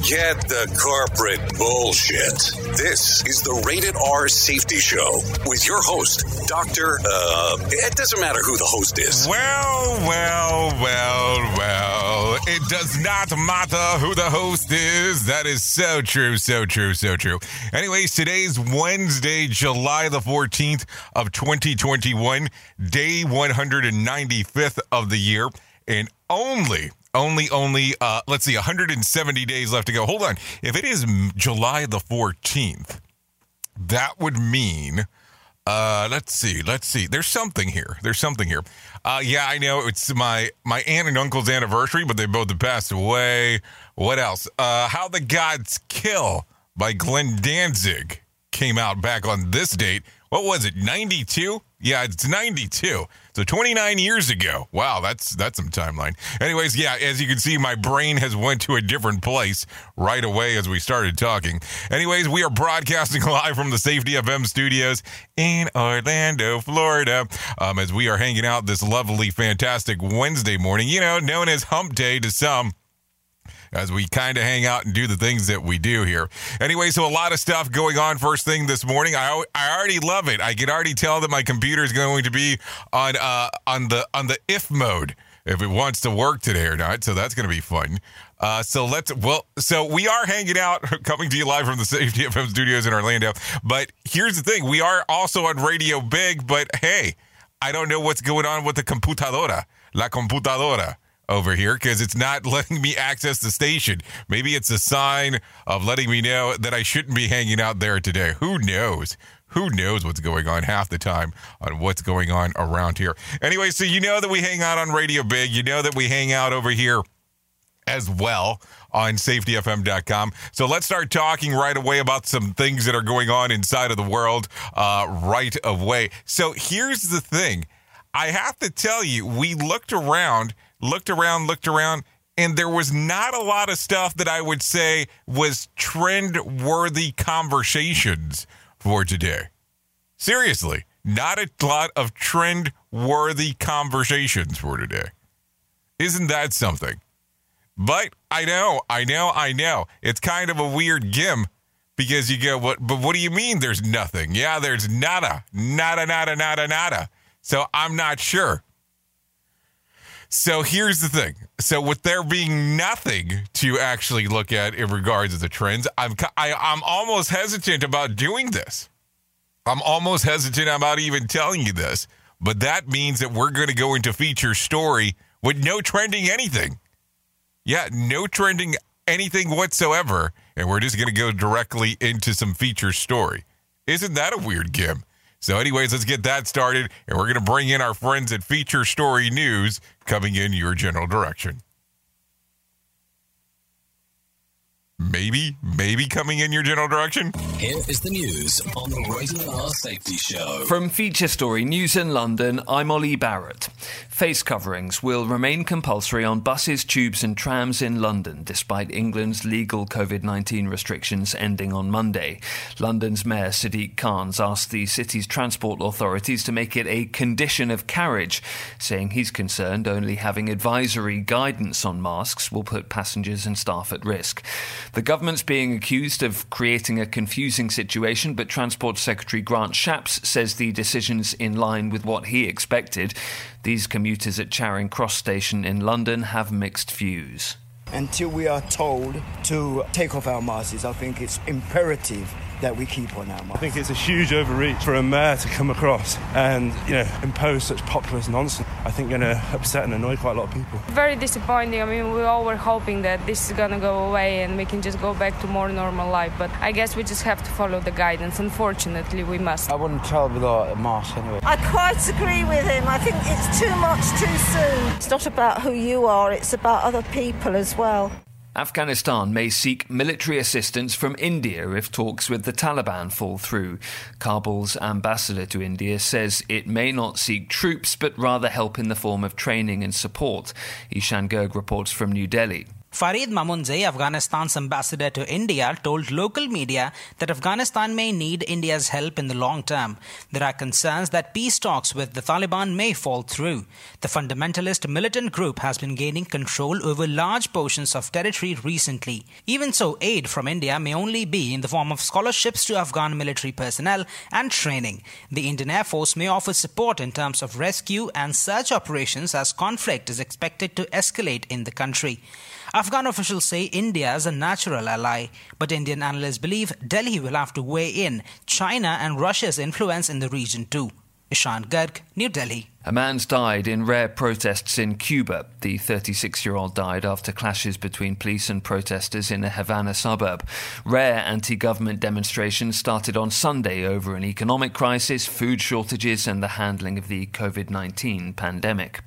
Forget the corporate bullshit. This is the Rated R Safety Show with your host, Dr. Uh, it doesn't matter who the host is. Well, well, well, well. It does not matter who the host is. That is so true, so true, so true. Anyways, today's Wednesday, July the 14th of 2021, day 195th of the year, and only only only uh let's see 170 days left to go. Hold on. If it is july the 14th that would mean uh let's see let's see. There's something here. There's something here. Uh yeah i know. It's my my aunt and uncle's anniversary but they both have passed away. What else? Uh how the gods kill by glenn danzig came out back on this date. What was it 92 yeah it's 92 so 29 years ago. Wow that's that's some timeline. Anyways yeah as you can see my brain has went to a different place right away as we started talking. Anyways we are broadcasting live from the safety fm studios in orlando florida. Um, as we are hanging out this lovely fantastic wednesday morning you know known as hump day to some as we kind of hang out and do the things that we do here. Anyway, so a lot of stuff going on first thing this morning. I I already love it. I can already tell that my computer is going to be on uh on the on the if mode if it wants to work today or not. So that's going to be fun. Uh, so let's well, so we are hanging out, coming to you live from the Safety FM studios in Orlando. But here's the thing: we are also on Radio Big. But hey, I don't know what's going on with the computadora, la computadora over here because it's not letting me access the station. Maybe it's a sign of letting me know that I shouldn't be hanging out there today. Who knows? Who knows what's going on half the time on what's going on around here. Anyway, so you know that we hang out on Radio Big. You know that we hang out over here as well on safetyfm.com. So let's start talking right away about some things that are going on inside of the world uh, right away. So here's the thing I have to tell you, we looked around, looked around, looked around, and there was not a lot of stuff that I would say was trend worthy conversations for today. Seriously, not a lot of trend worthy conversations for today. Isn't that something? But I know, I know, I know. It's kind of a weird gim because you go, what? But what do you mean? There's nothing? Yeah, there's nada, nada, nada, nada, nada. So I'm not sure. So here's the thing. So with there being nothing to actually look at in regards to the trends, I'm I, I'm almost hesitant about doing this. I'm almost hesitant about even telling you this, but that means that we're going to go into feature story with no trending anything. Yeah, no trending anything whatsoever, and we're just going to go directly into some feature story. Isn't that a weird gim? So, anyways, let's get that started, and we're going to bring in our friends at Feature Story News coming in your general direction. Maybe, maybe coming in your general direction. Here is the news on the Rated R Safety Show. From Feature Story News in London, I'm Ollie Barrett. Face coverings will remain compulsory on buses, tubes, and trams in London, despite England's legal COVID 19 restrictions ending on Monday. London's Mayor Sadiq Khan's asked the city's transport authorities to make it a condition of carriage, saying he's concerned only having advisory guidance on masks will put passengers and staff at risk. The government's being accused of creating a confusing situation, but Transport Secretary Grant Shapps says the decision's in line with what he expected. These commuters at Charing Cross Station in London have mixed views. Until we are told to take off our masks, I think it's imperative that we keep on our minds. I think it's a huge overreach for a mayor to come across and, you know, impose such populist nonsense. I think going to upset and annoy quite a lot of people. Very disappointing. I mean, we all were hoping that this is going to go away and we can just go back to more normal life. But I guess we just have to follow the guidance. Unfortunately, we must. I wouldn't travel without a mask anyway. I quite agree with him. I think it's too much too soon. It's not about who you are, it's about other people as well. Afghanistan may seek military assistance from India if talks with the Taliban fall through. Kabul's ambassador to India says it may not seek troops but rather help in the form of training and support. Ishan Garg reports from New Delhi. Farid Mamundzay, Afghanistan's ambassador to India, told local media that Afghanistan may need India's help in the long term. There are concerns that peace talks with the Taliban may fall through. The fundamentalist militant group has been gaining control over large portions of territory recently. Even so, aid from India may only be in the form of scholarships to Afghan military personnel and training. The Indian Air Force may offer support in terms of rescue and search operations as conflict is expected to escalate in the country. Afghan officials say India is a natural ally, but Indian analysts believe Delhi will have to weigh in China and Russia's influence in the region too. Ishan Garg, New Delhi. A man's died in rare protests in Cuba. The 36 year old died after clashes between police and protesters in a Havana suburb. Rare anti government demonstrations started on Sunday over an economic crisis, food shortages, and the handling of the COVID 19 pandemic.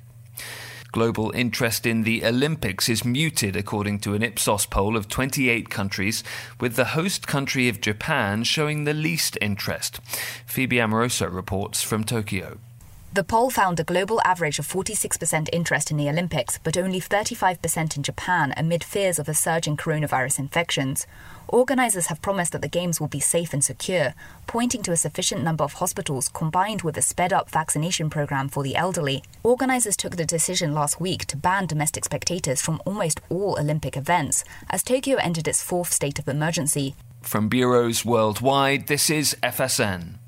Global interest in the Olympics is muted, according to an Ipsos poll of 28 countries, with the host country of Japan showing the least interest. Phoebe Amoroso reports from Tokyo. The poll found a global average of 46% interest in the Olympics, but only 35% in Japan amid fears of a surge in coronavirus infections. Organisers have promised that the Games will be safe and secure, pointing to a sufficient number of hospitals combined with a sped up vaccination program for the elderly. Organisers took the decision last week to ban domestic spectators from almost all Olympic events, as Tokyo entered its fourth state of emergency. From bureaus worldwide, this is FSN.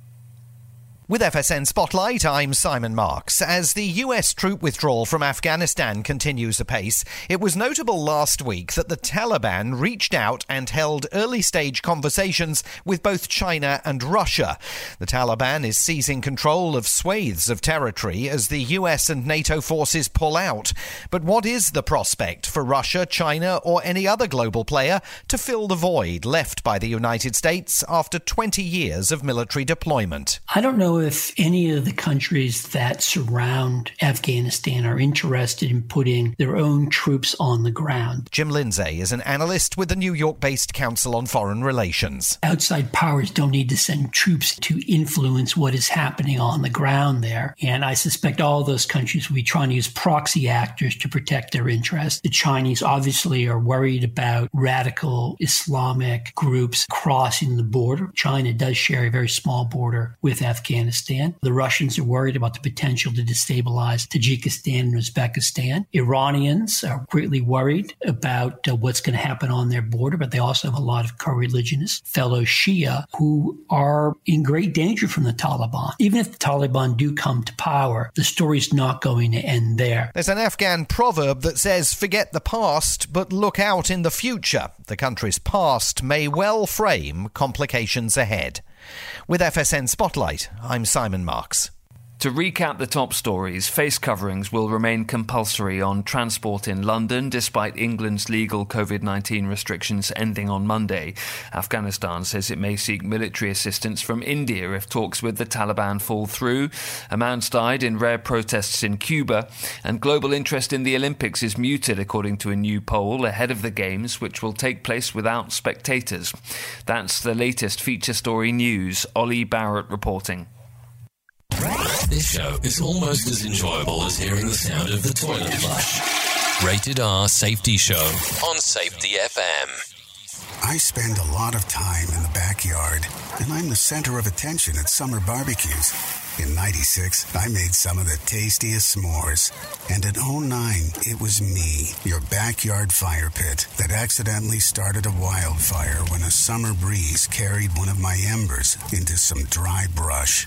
With FSN Spotlight, I'm Simon Marks. As the US troop withdrawal from Afghanistan continues apace, it was notable last week that the Taliban reached out and held early stage conversations with both China and Russia. The Taliban is seizing control of swathes of territory as the US and NATO forces pull out. But what is the prospect for Russia, China, or any other global player to fill the void left by the United States after 20 years of military deployment? I don't know if any of the countries that surround Afghanistan are interested in putting their own troops on the ground. Jim Lindsay is an analyst with the New York based Council on Foreign Relations. Outside powers don't need to send troops to influence what is happening on the ground there. And I suspect all those countries will be trying to use proxy actors to protect their interests. The Chinese obviously are worried about radical Islamic groups crossing the border. China does share a very small border with Afghanistan. Afghanistan. The Russians are worried about the potential to destabilize Tajikistan and Uzbekistan. Iranians are greatly worried about uh, what's going to happen on their border, but they also have a lot of co religionists, fellow Shia who are in great danger from the Taliban. Even if the Taliban do come to power, the story's not going to end there. There's an Afghan proverb that says, forget the past, but look out in the future. The country's past may well frame complications ahead. With FSN Spotlight, I'm Simon Marks. To recap the top stories, face coverings will remain compulsory on transport in London despite England's legal COVID 19 restrictions ending on Monday. Afghanistan says it may seek military assistance from India if talks with the Taliban fall through. A man's died in rare protests in Cuba, and global interest in the Olympics is muted according to a new poll ahead of the Games, which will take place without spectators. That's the latest feature story news. Ollie Barrett reporting. This show is almost as enjoyable as hearing the sound of the toilet flush. Rated R Safety Show on Safety FM. I spend a lot of time in the backyard, and I'm the center of attention at summer barbecues. In 96, I made some of the tastiest s'mores. And in 09, it was me, your backyard fire pit, that accidentally started a wildfire when a summer breeze carried one of my embers into some dry brush.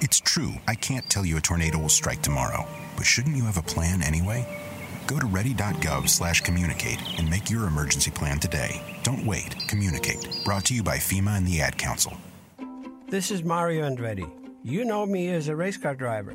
It's true, I can't tell you a tornado will strike tomorrow, but shouldn't you have a plan anyway? Go to ready.gov slash communicate and make your emergency plan today. Don't wait. Communicate. Brought to you by FEMA and the Ad Council. This is Mario Andretti. You know me as a race car driver,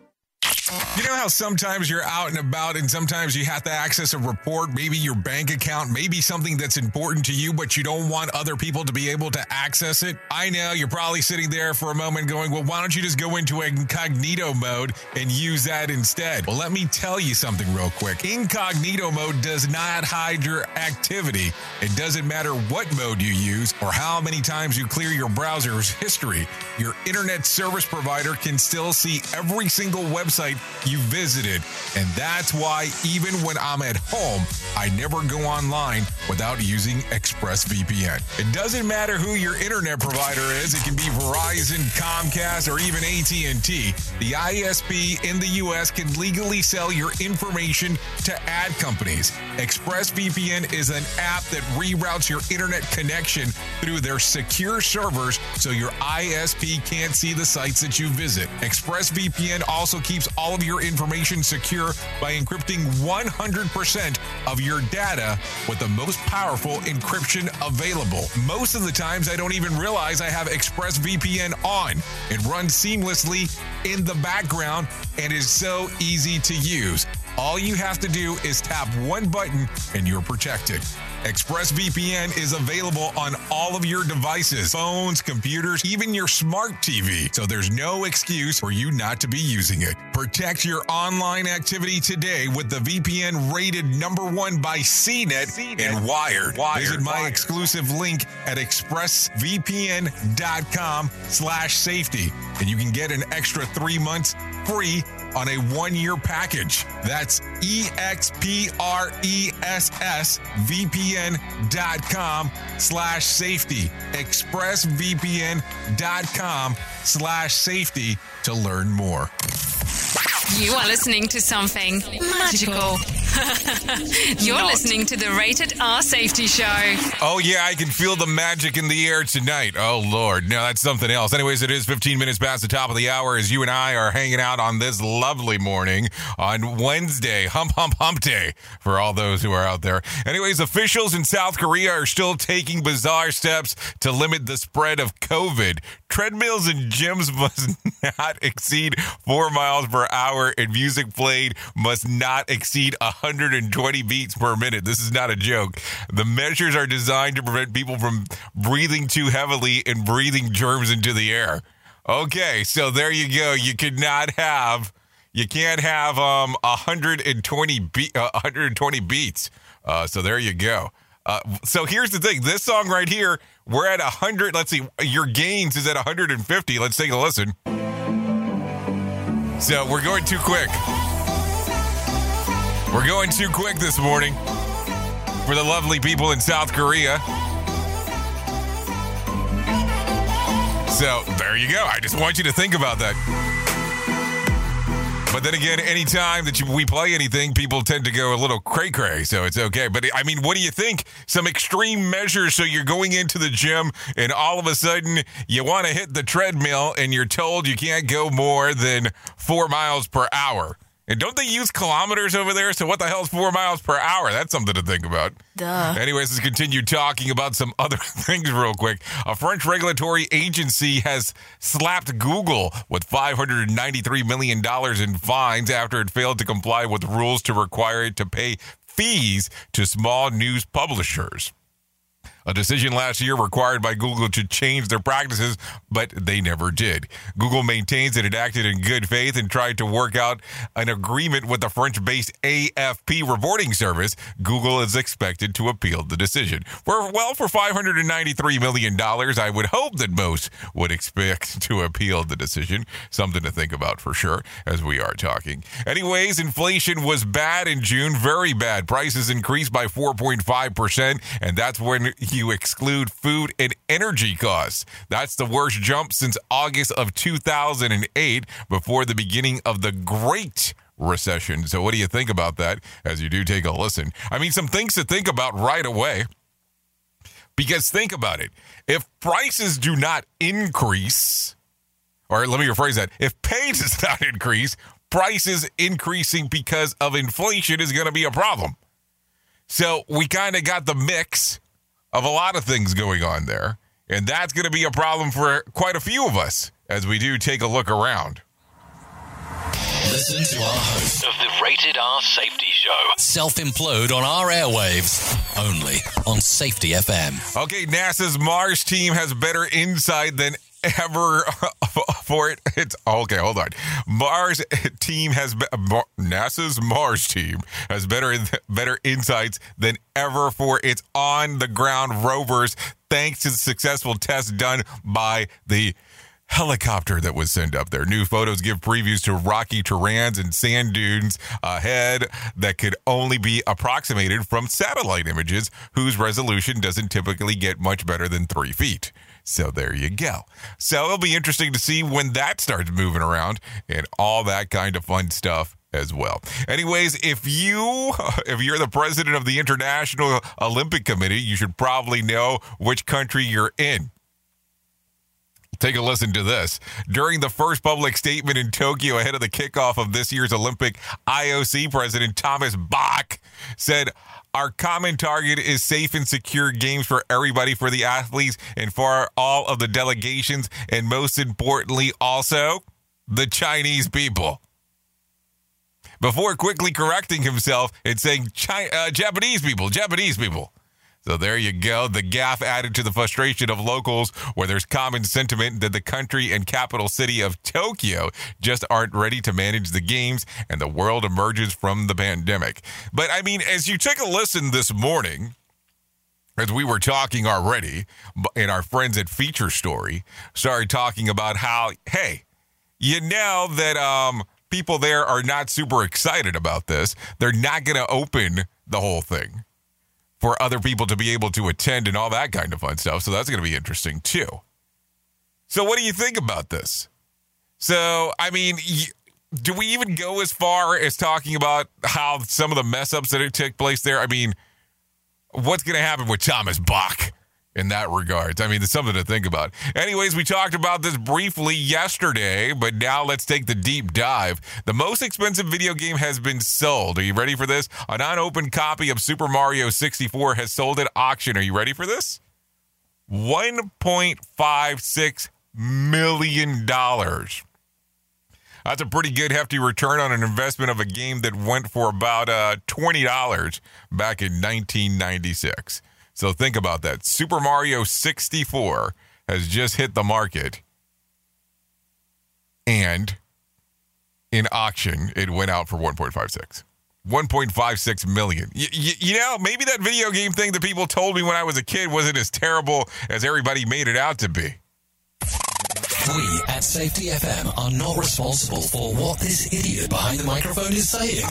You know how sometimes you're out and about and sometimes you have to access a report, maybe your bank account, maybe something that's important to you, but you don't want other people to be able to access it? I know you're probably sitting there for a moment going, well, why don't you just go into incognito mode and use that instead? Well, let me tell you something real quick. Incognito mode does not hide your activity. It doesn't matter what mode you use or how many times you clear your browser's history. Your internet service provider can still see every single website you visited. And that's why even when I'm at home, I never go online without using ExpressVPN. It doesn't matter who your internet provider is. It can be Verizon, Comcast, or even AT&T. The ISP in the US can legally sell your information to ad companies. ExpressVPN is an app that reroutes your internet connection through their secure servers so your ISP can't see the sites that you visit. ExpressVPN also keeps all of your information secure by encrypting 100% of your data with the most powerful encryption available. Most of the times, I don't even realize I have ExpressVPN on. It runs seamlessly in the background and is so easy to use. All you have to do is tap one button and you're protected. ExpressVPN is available on all of your devices, phones, computers, even your smart TV. So there's no excuse for you not to be using it. Protect your online activity today with the VPN rated number one by CNET, and Wired. Wired. Visit my Wired. exclusive link at expressvpn.com slash safety. And you can get an extra three months free on a one-year package. That's E E-X-P-R-E-S-S VPN.com slash safety. ExpressVPN.com slash safety to learn more. You are listening to something magical. You're Not. listening to the Rated R Safety Show. Oh, yeah, I can feel the magic in the air tonight. Oh, Lord. No, that's something else. Anyways, it is 15 minutes past the top of the hour as you and I are hanging out on this lovely morning on Wednesday, Hump Hump Hump Day, for all those who are out there. Anyways, officials in South Korea are still taking bizarre steps to limit the spread of COVID. Treadmills and gyms must not exceed four miles per hour, and music played must not exceed 120 beats per minute. This is not a joke. The measures are designed to prevent people from breathing too heavily and breathing germs into the air. Okay, so there you go. You could not have, you can't have um 120 be- uh, 120 beats. Uh, so there you go. Uh, so here's the thing. This song right here, we're at 100. Let's see. Your gains is at 150. Let's take a listen. So we're going too quick. We're going too quick this morning for the lovely people in South Korea. So there you go. I just want you to think about that. But then again, anytime that you, we play anything, people tend to go a little cray cray, so it's okay. But I mean, what do you think? Some extreme measures. So you're going into the gym, and all of a sudden you want to hit the treadmill, and you're told you can't go more than four miles per hour. And don't they use kilometers over there? So what the hell is four miles per hour? That's something to think about. Duh. Anyways, let's continue talking about some other things real quick. A French regulatory agency has slapped Google with $593 million in fines after it failed to comply with rules to require it to pay fees to small news publishers. A decision last year required by Google to change their practices, but they never did. Google maintains that it acted in good faith and tried to work out an agreement with the French based AFP reporting service. Google is expected to appeal the decision. For, well, for $593 million, I would hope that most would expect to appeal the decision. Something to think about for sure as we are talking. Anyways, inflation was bad in June, very bad. Prices increased by 4.5%, and that's when you exclude food and energy costs. That's the worst jump since August of 2008 before the beginning of the Great Recession. So, what do you think about that as you do take a listen? I mean, some things to think about right away. Because think about it if prices do not increase, or let me rephrase that if pay does not increase, prices increasing because of inflation is going to be a problem. So we kind of got the mix of a lot of things going on there. And that's going to be a problem for quite a few of us as we do take a look around. Listen to our host of the Rated R Safety Show. Self implode on our airwaves only on Safety FM. Okay, NASA's Mars team has better insight than ever for it. It's okay. Hold on. Mars team has NASA's Mars team has better better insights than ever for its on the ground rovers, thanks to the successful test done by the helicopter that was sent up there. New photos give previews to rocky terrains and sand dunes ahead that could only be approximated from satellite images, whose resolution doesn't typically get much better than three feet. So there you go. So it'll be interesting to see when that starts moving around and all that kind of fun stuff as well. Anyways, if you if you're the president of the International Olympic Committee, you should probably know which country you're in. Take a listen to this. During the first public statement in Tokyo ahead of the kickoff of this year's Olympic, IOC President Thomas Bach said, Our common target is safe and secure games for everybody, for the athletes, and for all of the delegations, and most importantly, also the Chinese people. Before quickly correcting himself and saying, uh, Japanese people, Japanese people. So there you go. The gaffe added to the frustration of locals where there's common sentiment that the country and capital city of Tokyo just aren't ready to manage the games and the world emerges from the pandemic. But I mean, as you take a listen this morning, as we were talking already, and our friends at Feature Story started talking about how, hey, you know that um, people there are not super excited about this. They're not going to open the whole thing for other people to be able to attend and all that kind of fun stuff. So that's going to be interesting too. So, what do you think about this? So, I mean, do we even go as far as talking about how some of the mess ups that took place there? I mean, what's going to happen with Thomas Bach? In that regard. I mean, it's something to think about. Anyways, we talked about this briefly yesterday, but now let's take the deep dive. The most expensive video game has been sold. Are you ready for this? An unopened copy of Super Mario 64 has sold at auction. Are you ready for this? $1.56 million. That's a pretty good hefty return on an investment of a game that went for about uh, $20 back in 1996. So think about that. Super Mario 64 has just hit the market. And in auction, it went out for 1.56. 1.56 million. Y- y- you know, maybe that video game thing that people told me when I was a kid wasn't as terrible as everybody made it out to be. We at Safety FM are not responsible for what this idiot behind the microphone is saying.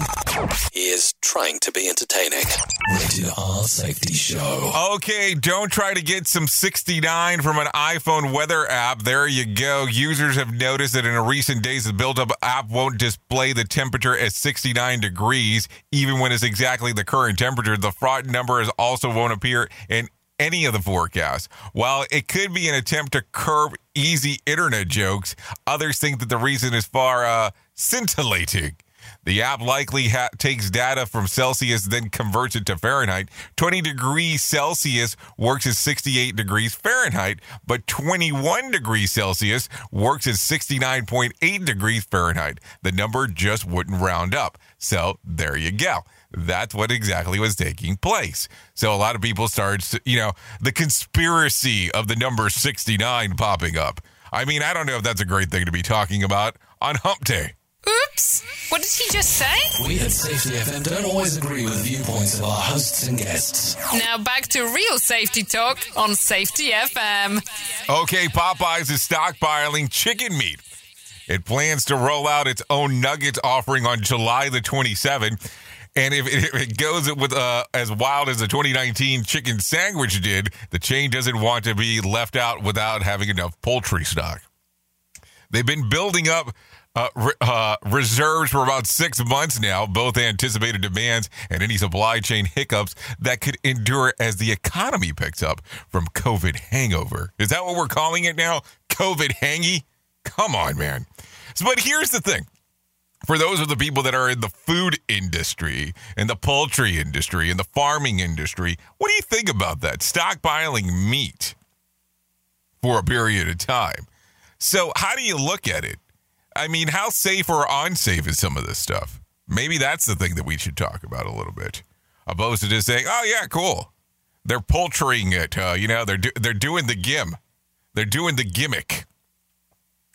He is trying to be entertaining. Rated R Safety Show. Okay, don't try to get some 69 from an iPhone weather app. There you go. Users have noticed that in recent days, the built-up app won't display the temperature as 69 degrees, even when it's exactly the current temperature. The fraud number is also won't appear in any of the forecasts. While it could be an attempt to curb easy internet jokes, others think that the reason is far uh, scintillating. The app likely ha- takes data from Celsius, then converts it to Fahrenheit. 20 degrees Celsius works as 68 degrees Fahrenheit, but 21 degrees Celsius works as 69.8 degrees Fahrenheit. The number just wouldn't round up. So there you go. That's what exactly was taking place. So a lot of people started, you know, the conspiracy of the number 69 popping up. I mean, I don't know if that's a great thing to be talking about on Hump Day. Oops! What did he just say? We at Safety FM don't always agree with the viewpoints of our hosts and guests. Now back to real safety talk on Safety FM. Okay, Popeyes is stockpiling chicken meat. It plans to roll out its own nuggets offering on July the 27th. And if it, if it goes with uh, as wild as the 2019 chicken sandwich did, the chain doesn't want to be left out without having enough poultry stock. They've been building up uh, re- uh, reserves for about six months now, both anticipated demands and any supply chain hiccups that could endure as the economy picks up from COVID hangover. Is that what we're calling it now? COVID hangy? Come on, man. But here's the thing. For those of the people that are in the food industry and the poultry industry and the farming industry, what do you think about that? Stockpiling meat for a period of time. So, how do you look at it? I mean, how safe or unsafe is some of this stuff? Maybe that's the thing that we should talk about a little bit, opposed to just saying, "Oh yeah, cool." They're poultrying it. Uh, you know, they're do- they're doing the gim, they're doing the gimmick.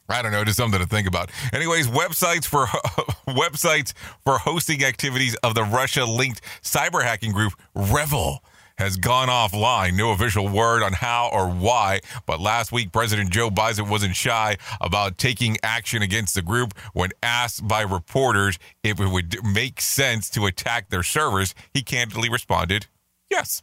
I don't know, just something to think about. Anyways, websites for websites for hosting activities of the Russia-linked cyber hacking group REvil has gone offline. No official word on how or why, but last week President Joe Biden wasn't shy about taking action against the group when asked by reporters if it would make sense to attack their servers. He candidly responded, "Yes."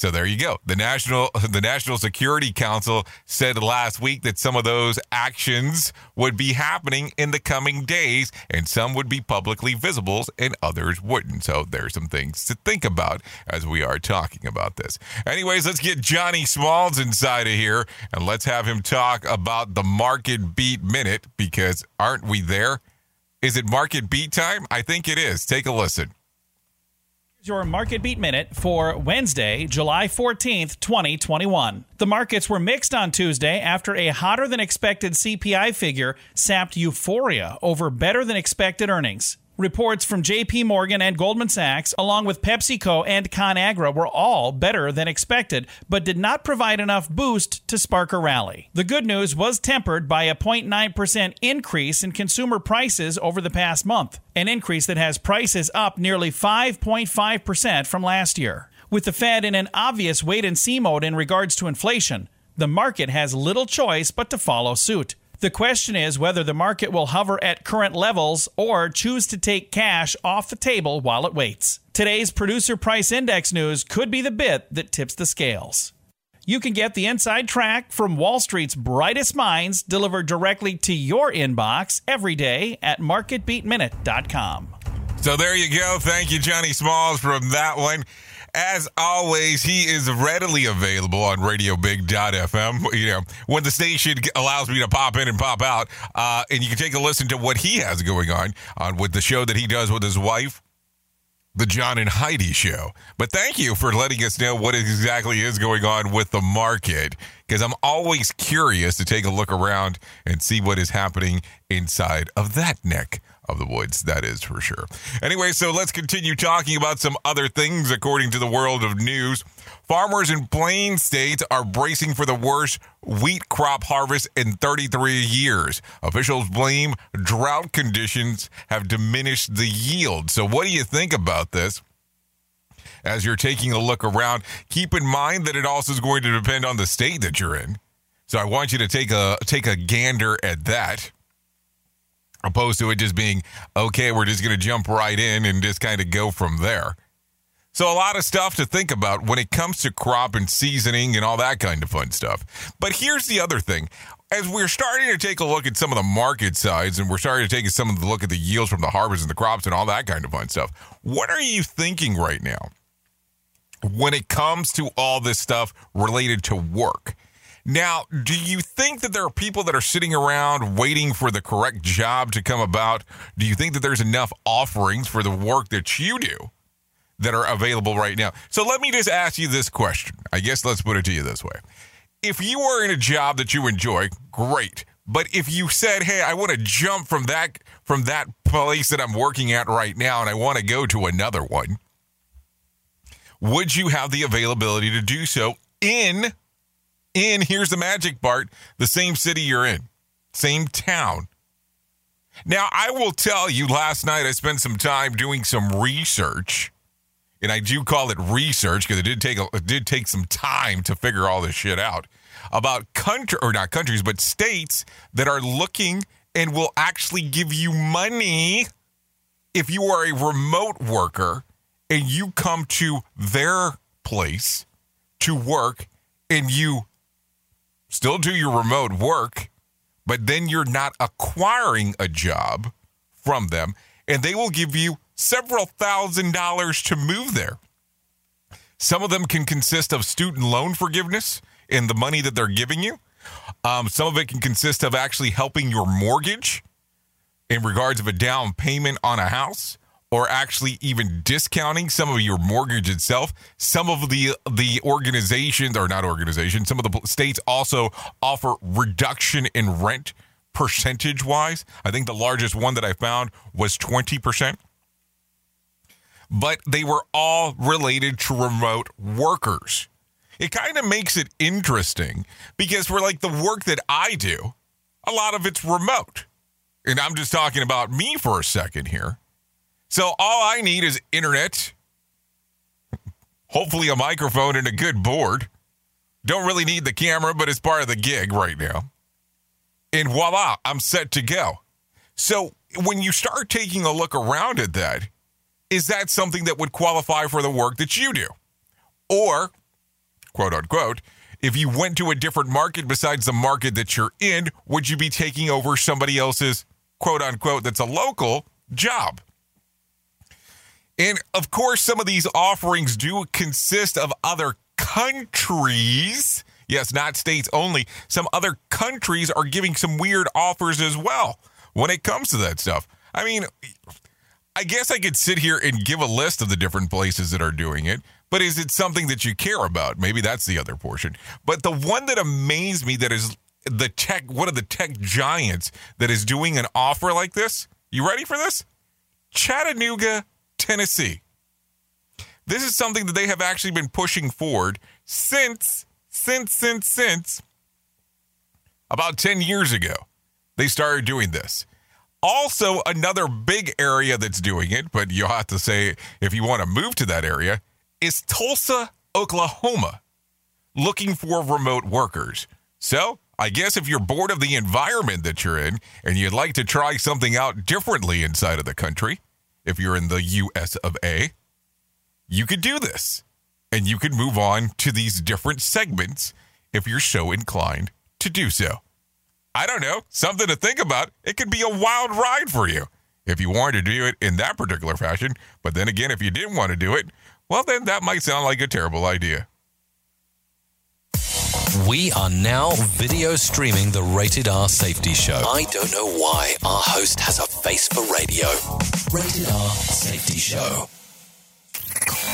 So there you go. The National the National Security Council said last week that some of those actions would be happening in the coming days and some would be publicly visible and others wouldn't. So there's some things to think about as we are talking about this. Anyways, let's get Johnny Smalls inside of here and let's have him talk about the market beat minute because aren't we there? Is it market beat time? I think it is. Take a listen your market beat minute for Wednesday, July 14th, 2021. The markets were mixed on Tuesday after a hotter than expected CPI figure sapped euphoria over better than expected earnings. Reports from JP Morgan and Goldman Sachs, along with PepsiCo and ConAgra, were all better than expected, but did not provide enough boost to spark a rally. The good news was tempered by a 0.9% increase in consumer prices over the past month, an increase that has prices up nearly 5.5% from last year. With the Fed in an obvious wait and see mode in regards to inflation, the market has little choice but to follow suit. The question is whether the market will hover at current levels or choose to take cash off the table while it waits. Today's producer price index news could be the bit that tips the scales. You can get the inside track from Wall Street's brightest minds delivered directly to your inbox every day at marketbeatminute.com. So there you go. Thank you, Johnny Smalls, from that one. As always, he is readily available on RadioBig.fm. You know, when the station allows me to pop in and pop out, uh, and you can take a listen to what he has going on on with the show that he does with his wife, the John and Heidi Show. But thank you for letting us know what exactly is going on with the market, because I'm always curious to take a look around and see what is happening inside of that neck of the woods. That is for sure. Anyway, so let's continue talking about some other things according to the world of news. Farmers in Plain State are bracing for the worst wheat crop harvest in 33 years. Officials blame drought conditions have diminished the yield. So, what do you think about this? As you're taking a look around, keep in mind that it also is going to depend on the state that you're in. So, I want you to take a take a gander at that opposed to it just being okay we're just going to jump right in and just kind of go from there. So a lot of stuff to think about when it comes to crop and seasoning and all that kind of fun stuff. But here's the other thing. As we're starting to take a look at some of the market sides and we're starting to take some of the look at the yields from the harvest and the crops and all that kind of fun stuff what are you thinking right now when it comes to all this stuff related to work Now, do you think that there are people that are sitting around waiting for the correct job to come about? Do you think that there's enough offerings for the work that you do that are available right now? So let me just ask you this question. I guess let's put it to you this way. If you are in a job that you enjoy, great. But if you said, "Hey, I want to jump from that from that place that I'm working at right now and I want to go to another one," would you have the availability to do so in in here's the magic part the same city you're in same town. Now i will tell you last night i spent some time doing some research and i do call it research because it did take it did take some time to figure all this shit out about country or not countries but states that are looking and will actually give you money if you are a remote worker and you come to their place to work and you still do your remote work, but then you're not acquiring a job from them, and they will give you several thousand dollars to move there. Some of them can consist of student loan forgiveness in the money that they're giving you. Um, some of it can consist of actually helping your mortgage in regards of a down payment on a house or actually even discounting some of your mortgage itself. Some of the the organizations or not organizations, some of the states also offer reduction in rent percentage wise. I think the largest one that I found was 20%. But they were all related to remote workers. It kind of makes it interesting because for like the work that I do, a lot of it's remote. And I'm just talking about me for a second here. So all I need is internet, hopefully a microphone and a good board. Don't really need the camera, but it's part of the gig right now. And voila, I'm set to go. So when you start taking a look around at that, is that something that would qualify for the work that you do? Or, quote unquote, if you went to a different market besides the market that you're in, would you be taking over somebody else's, quote unquote, that's a local job? And of course, some of these offerings do consist of other countries. Yes, not states only. Some other countries are giving some weird offers as well when it comes to that stuff. I mean, I guess I could sit here and give a list of the different places that are doing it, but is it something that you care about? Maybe that's the other portion. But the one that amazed me that is the tech, one of the tech giants that is doing an offer like this. You ready for this? Chattanooga, Tennessee. This is something that they have actually been pushing forward since, since, since, since about 10 years ago. They started doing this. Also, another big area that's doing it, but you'll have to say if you want to move to that area, is Tulsa, Oklahoma, looking for remote workers. So, I guess if you're bored of the environment that you're in and you'd like to try something out differently inside of the country, if you're in the US of A, you could do this. And you could move on to these different segments if you're so inclined to do so. I don't know, something to think about. It could be a wild ride for you if you wanted to do it in that particular fashion. But then again, if you didn't want to do it, well, then that might sound like a terrible idea. We are now video streaming the Rated R Safety Show. I don't know why our host has a face for radio. Rated R Safety Show.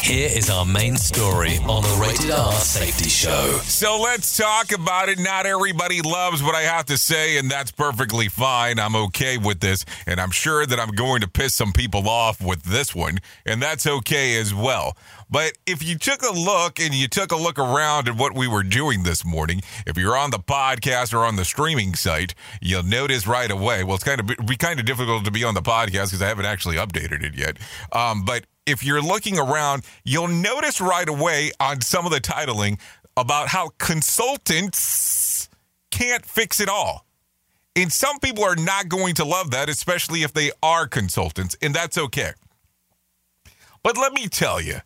Here is our main story on the Rated R Safety Show. So let's talk about it. Not everybody loves what I have to say, and that's perfectly fine. I'm okay with this, and I'm sure that I'm going to piss some people off with this one, and that's okay as well. But if you took a look and you took a look around at what we were doing this morning, if you're on the podcast or on the streaming site, you'll notice right away. Well, it's kind of be kind of difficult to be on the podcast because I haven't actually updated it yet. Um, but if you're looking around, you'll notice right away on some of the titling about how consultants can't fix it all. And some people are not going to love that, especially if they are consultants, and that's okay. But let me tell you,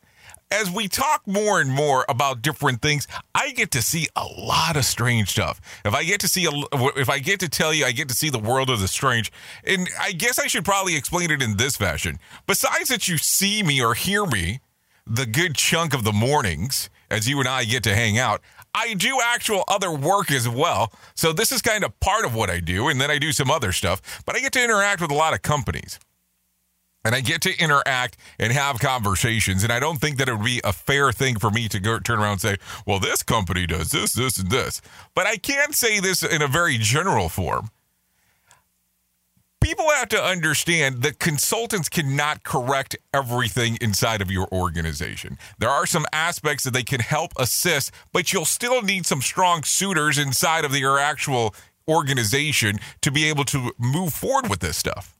as we talk more and more about different things, I get to see a lot of strange stuff. If I get to see, a, if I get to tell you, I get to see the world of the strange. And I guess I should probably explain it in this fashion. Besides that, you see me or hear me the good chunk of the mornings as you and I get to hang out. I do actual other work as well. So this is kind of part of what I do. And then I do some other stuff, but I get to interact with a lot of companies. And I get to interact and have conversations. And I don't think that it would be a fair thing for me to go turn around and say, well, this company does this, this, and this. But I can't say this in a very general form people have to understand that consultants cannot correct everything inside of your organization. There are some aspects that they can help assist, but you'll still need some strong suitors inside of your actual organization to be able to move forward with this stuff.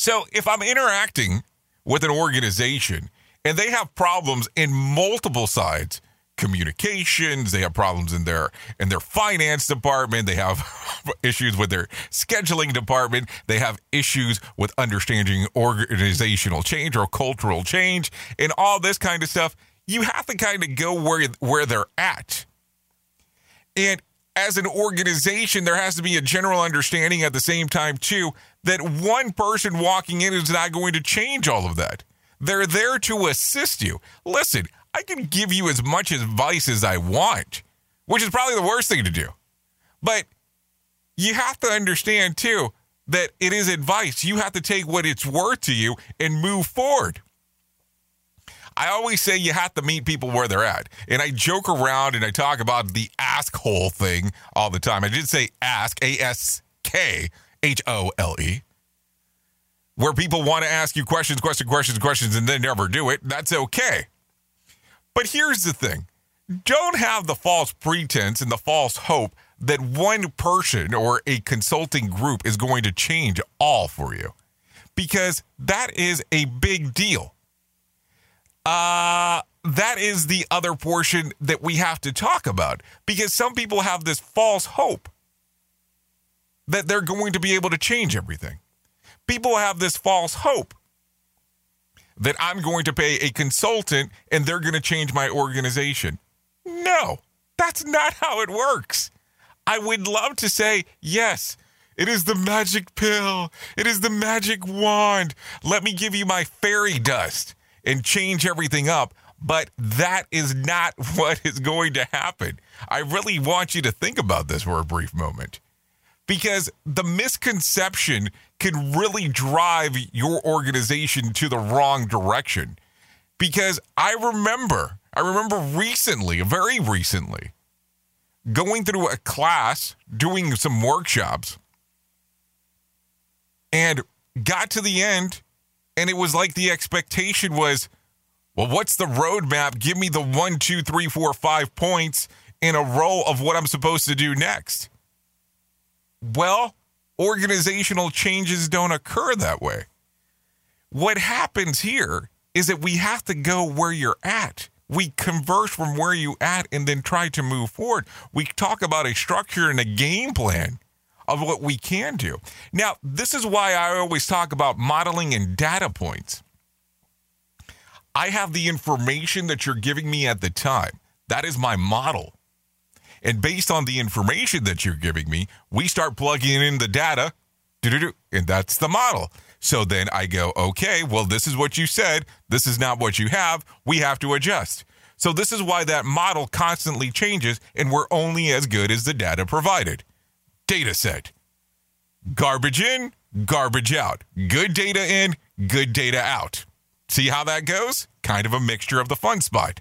So if I'm interacting with an organization and they have problems in multiple sides, communications they have problems in their in their finance department they have issues with their scheduling department they have issues with understanding organizational change or cultural change and all this kind of stuff you have to kind of go where where they're at. And as an organization there has to be a general understanding at the same time too that one person walking in is not going to change all of that they're there to assist you listen I can give you as much advice as I want, which is probably the worst thing to do. But you have to understand too that it is advice. You have to take what it's worth to you and move forward. I always say you have to meet people where they're at. And I joke around and I talk about the ask hole thing all the time. I did say ask, A S K H O L E, where people want to ask you questions, questions, questions, questions, and they never do it. That's okay. But here's the thing don't have the false pretense and the false hope that one person or a consulting group is going to change all for you because that is a big deal. Uh, that is the other portion that we have to talk about because some people have this false hope that they're going to be able to change everything. People have this false hope that I'm going to pay a consultant and they're going to change my organization. No, that's not how it works. I would love to say, yes, it is the magic pill, it is the magic wand. Let me give you my fairy dust and change everything up. But that is not what is going to happen. I really want you to think about this for a brief moment because the misconception can really drive your organization to the wrong direction. Because I remember, I remember recently, very recently, going through a class, doing some workshops, and got to the end, and it was like the expectation was, well, what's the roadmap? Give me the one, two, three, four, five points in a row of what I'm supposed to do next. Well, organizational changes don't occur that way. What happens here is that we have to go where you're at. We converse from where you at and then try to move forward. We talk about a structure and a game plan of what we can do. Now, this is why I always talk about modeling and data points. I have the information that you're giving me at the time. That is my model. And based on the information that you're giving me, we start plugging in the data, and that's the model. So then I go, okay, well, this is what you said. This is not what you have. We have to adjust. So this is why that model constantly changes, and we're only as good as the data provided. Data set. Garbage in, garbage out. Good data in, good data out. See how that goes? Kind of a mixture of the fun spot.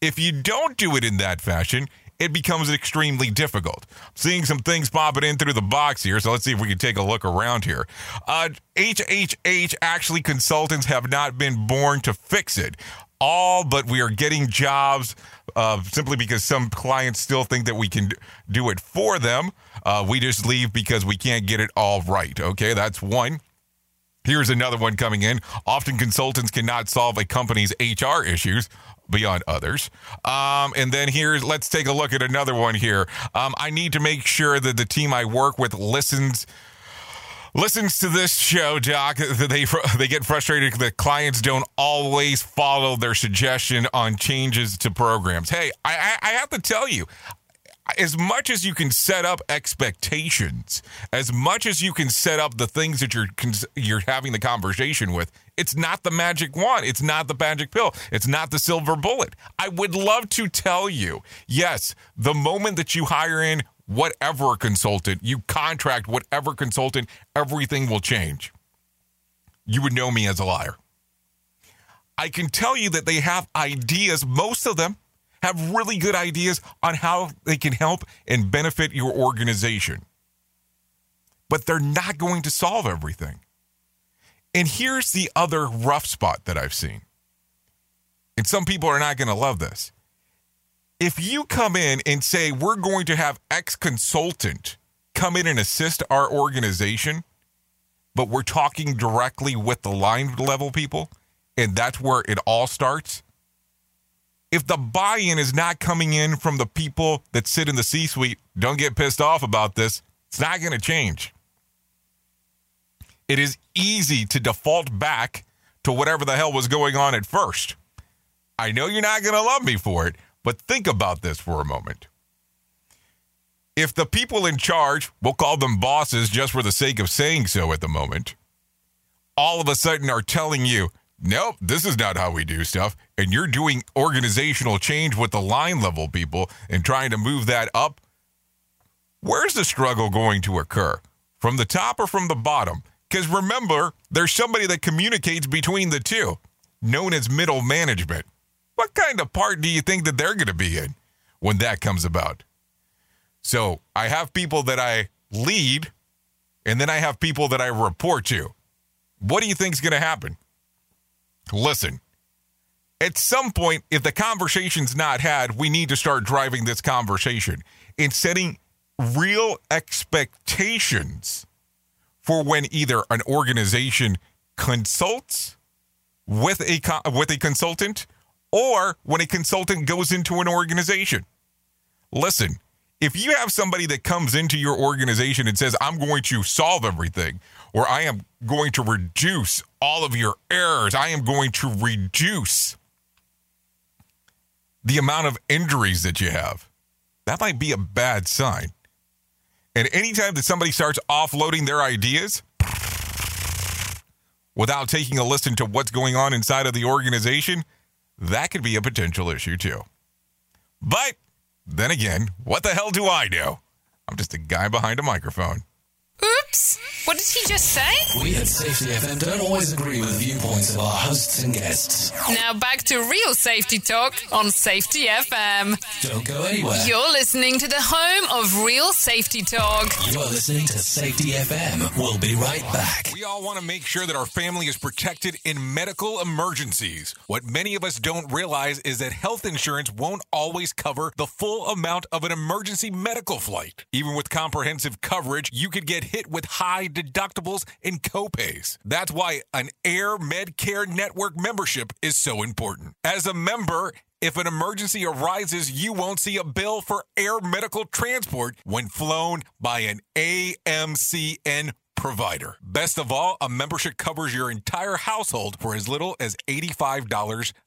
If you don't do it in that fashion, it becomes extremely difficult. Seeing some things popping in through the box here, so let's see if we can take a look around here. Uh, HHH actually consultants have not been born to fix it. All but we are getting jobs uh, simply because some clients still think that we can do it for them. Uh, we just leave because we can't get it all right. Okay, that's one. Here's another one coming in. Often consultants cannot solve a company's HR issues beyond others. Um, and then here's let's take a look at another one here. Um, I need to make sure that the team I work with listens listens to this show, Doc. They they get frustrated that clients don't always follow their suggestion on changes to programs. Hey, I, I have to tell you. as much as you can set up expectations, as much as you can set up the things that you're you're having the conversation with, it's not the magic wand. It's not the magic pill. It's not the silver bullet. I would love to tell you, yes, the moment that you hire in whatever consultant, you contract whatever consultant, everything will change. You would know me as a liar. I can tell you that they have ideas, most of them have really good ideas on how they can help and benefit your organization. But they're not going to solve everything. And here's the other rough spot that I've seen. And some people are not going to love this. If you come in and say, we're going to have X consultant come in and assist our organization, but we're talking directly with the line level people, and that's where it all starts. If the buy in is not coming in from the people that sit in the C suite, don't get pissed off about this. It's not going to change. It is easy to default back to whatever the hell was going on at first. I know you're not going to love me for it, but think about this for a moment. If the people in charge, we'll call them bosses just for the sake of saying so at the moment, all of a sudden are telling you, nope, this is not how we do stuff, and you're doing organizational change with the line level people and trying to move that up, where's the struggle going to occur? From the top or from the bottom? Because remember, there's somebody that communicates between the two, known as middle management. What kind of part do you think that they're going to be in when that comes about? So I have people that I lead, and then I have people that I report to. What do you think is going to happen? Listen, at some point, if the conversation's not had, we need to start driving this conversation and setting real expectations for when either an organization consults with a with a consultant or when a consultant goes into an organization. Listen, if you have somebody that comes into your organization and says, I'm going to solve everything, or I am going to reduce all of your errors, I am going to reduce the amount of injuries that you have, that might be a bad sign. And anytime that somebody starts offloading their ideas without taking a listen to what's going on inside of the organization, that could be a potential issue too. But then again, what the hell do I know? I'm just a guy behind a microphone. Oops! What did he just say? We at Safety FM don't always agree with the viewpoints of our hosts and guests. Now back to real safety talk on Safety FM. Don't go anywhere. You're listening to the home of real safety talk. You are listening to Safety FM. We'll be right back. We all want to make sure that our family is protected in medical emergencies. What many of us don't realize is that health insurance won't always cover the full amount of an emergency medical flight. Even with comprehensive coverage, you could get hit with high deductibles and copays. That's why an Air Medcare Network membership is so important. As a member, if an emergency arises, you won't see a bill for air medical transport when flown by an AMCN provider. Best of all, a membership covers your entire household for as little as $85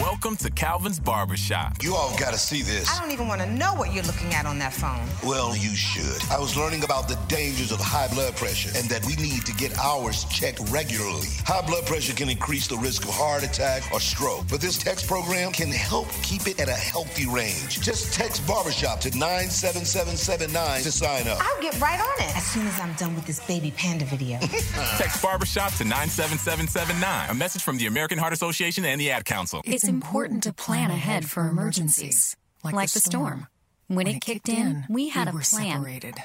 Welcome to Calvin's Barbershop. You all got to see this. I don't even want to know what you're looking at on that phone. Well, you should. I was learning about the dangers of high blood pressure and that we need to get ours checked regularly. High blood pressure can increase the risk of heart attack or stroke, but this text program can help keep it at a healthy range. Just text barbershop to 97779 to sign up. I'll get right on it as soon as I'm done with this baby panda video. Text Barbershop to 97779. A message from the American Heart Association and the Ad Council. It's important to plan ahead for emergencies, like, the storm. When, it kicked in, we had we a plan. Separated.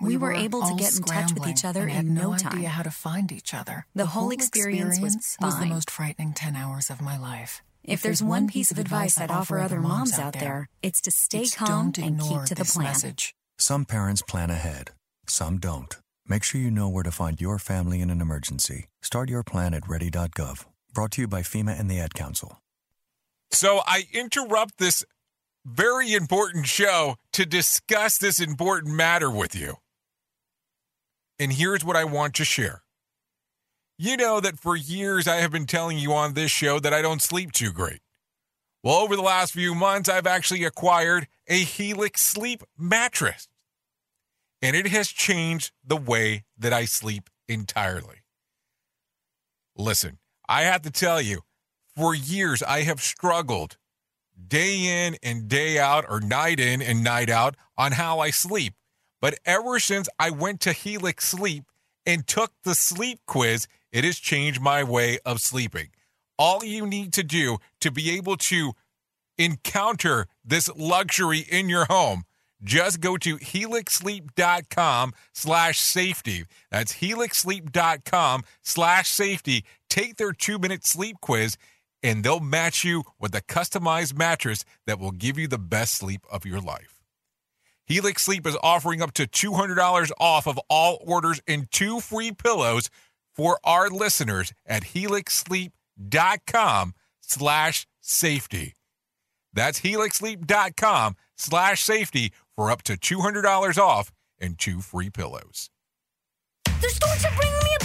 We, were, able to all get in touch with scrambling each other and had in no no time. idea how to find each other. The whole experience was was the most frightening 10 hours of my life. If there's one piece of advice I'd offer other moms out there, it's to stay it's calm and keep to the plan. message. Some parents plan ahead, some don't. Make sure you know where to find your family in an emergency. Start your plan at ready.gov. Brought to you by FEMA and the Ad Council. So I interrupt this very important show to discuss this important matter with you. And here's what I want to share. You know that for years I have been telling you on this show that I don't sleep too great. Well, over the last few months, I've actually acquired a Helix sleep mattress. And it has changed the way that I sleep entirely. Listen, I have to tell you, for years I have struggled day in and day out, or night in and night out, on how I sleep. But ever since I went to Helix Sleep and took the sleep quiz, it has changed my way of sleeping. All you need to do to be able to encounter this luxury in your home just go to helixsleep.com slash safety that's helixsleep.com slash safety take their two minute sleep quiz and they'll match you with a customized mattress that will give you the best sleep of your life helix sleep is offering up to $200 off of all orders and two free pillows for our listeners at helixsleep.com slash safety that's helixsleep.com slash safety for up to $200 off and two free pillows. The are bringing me a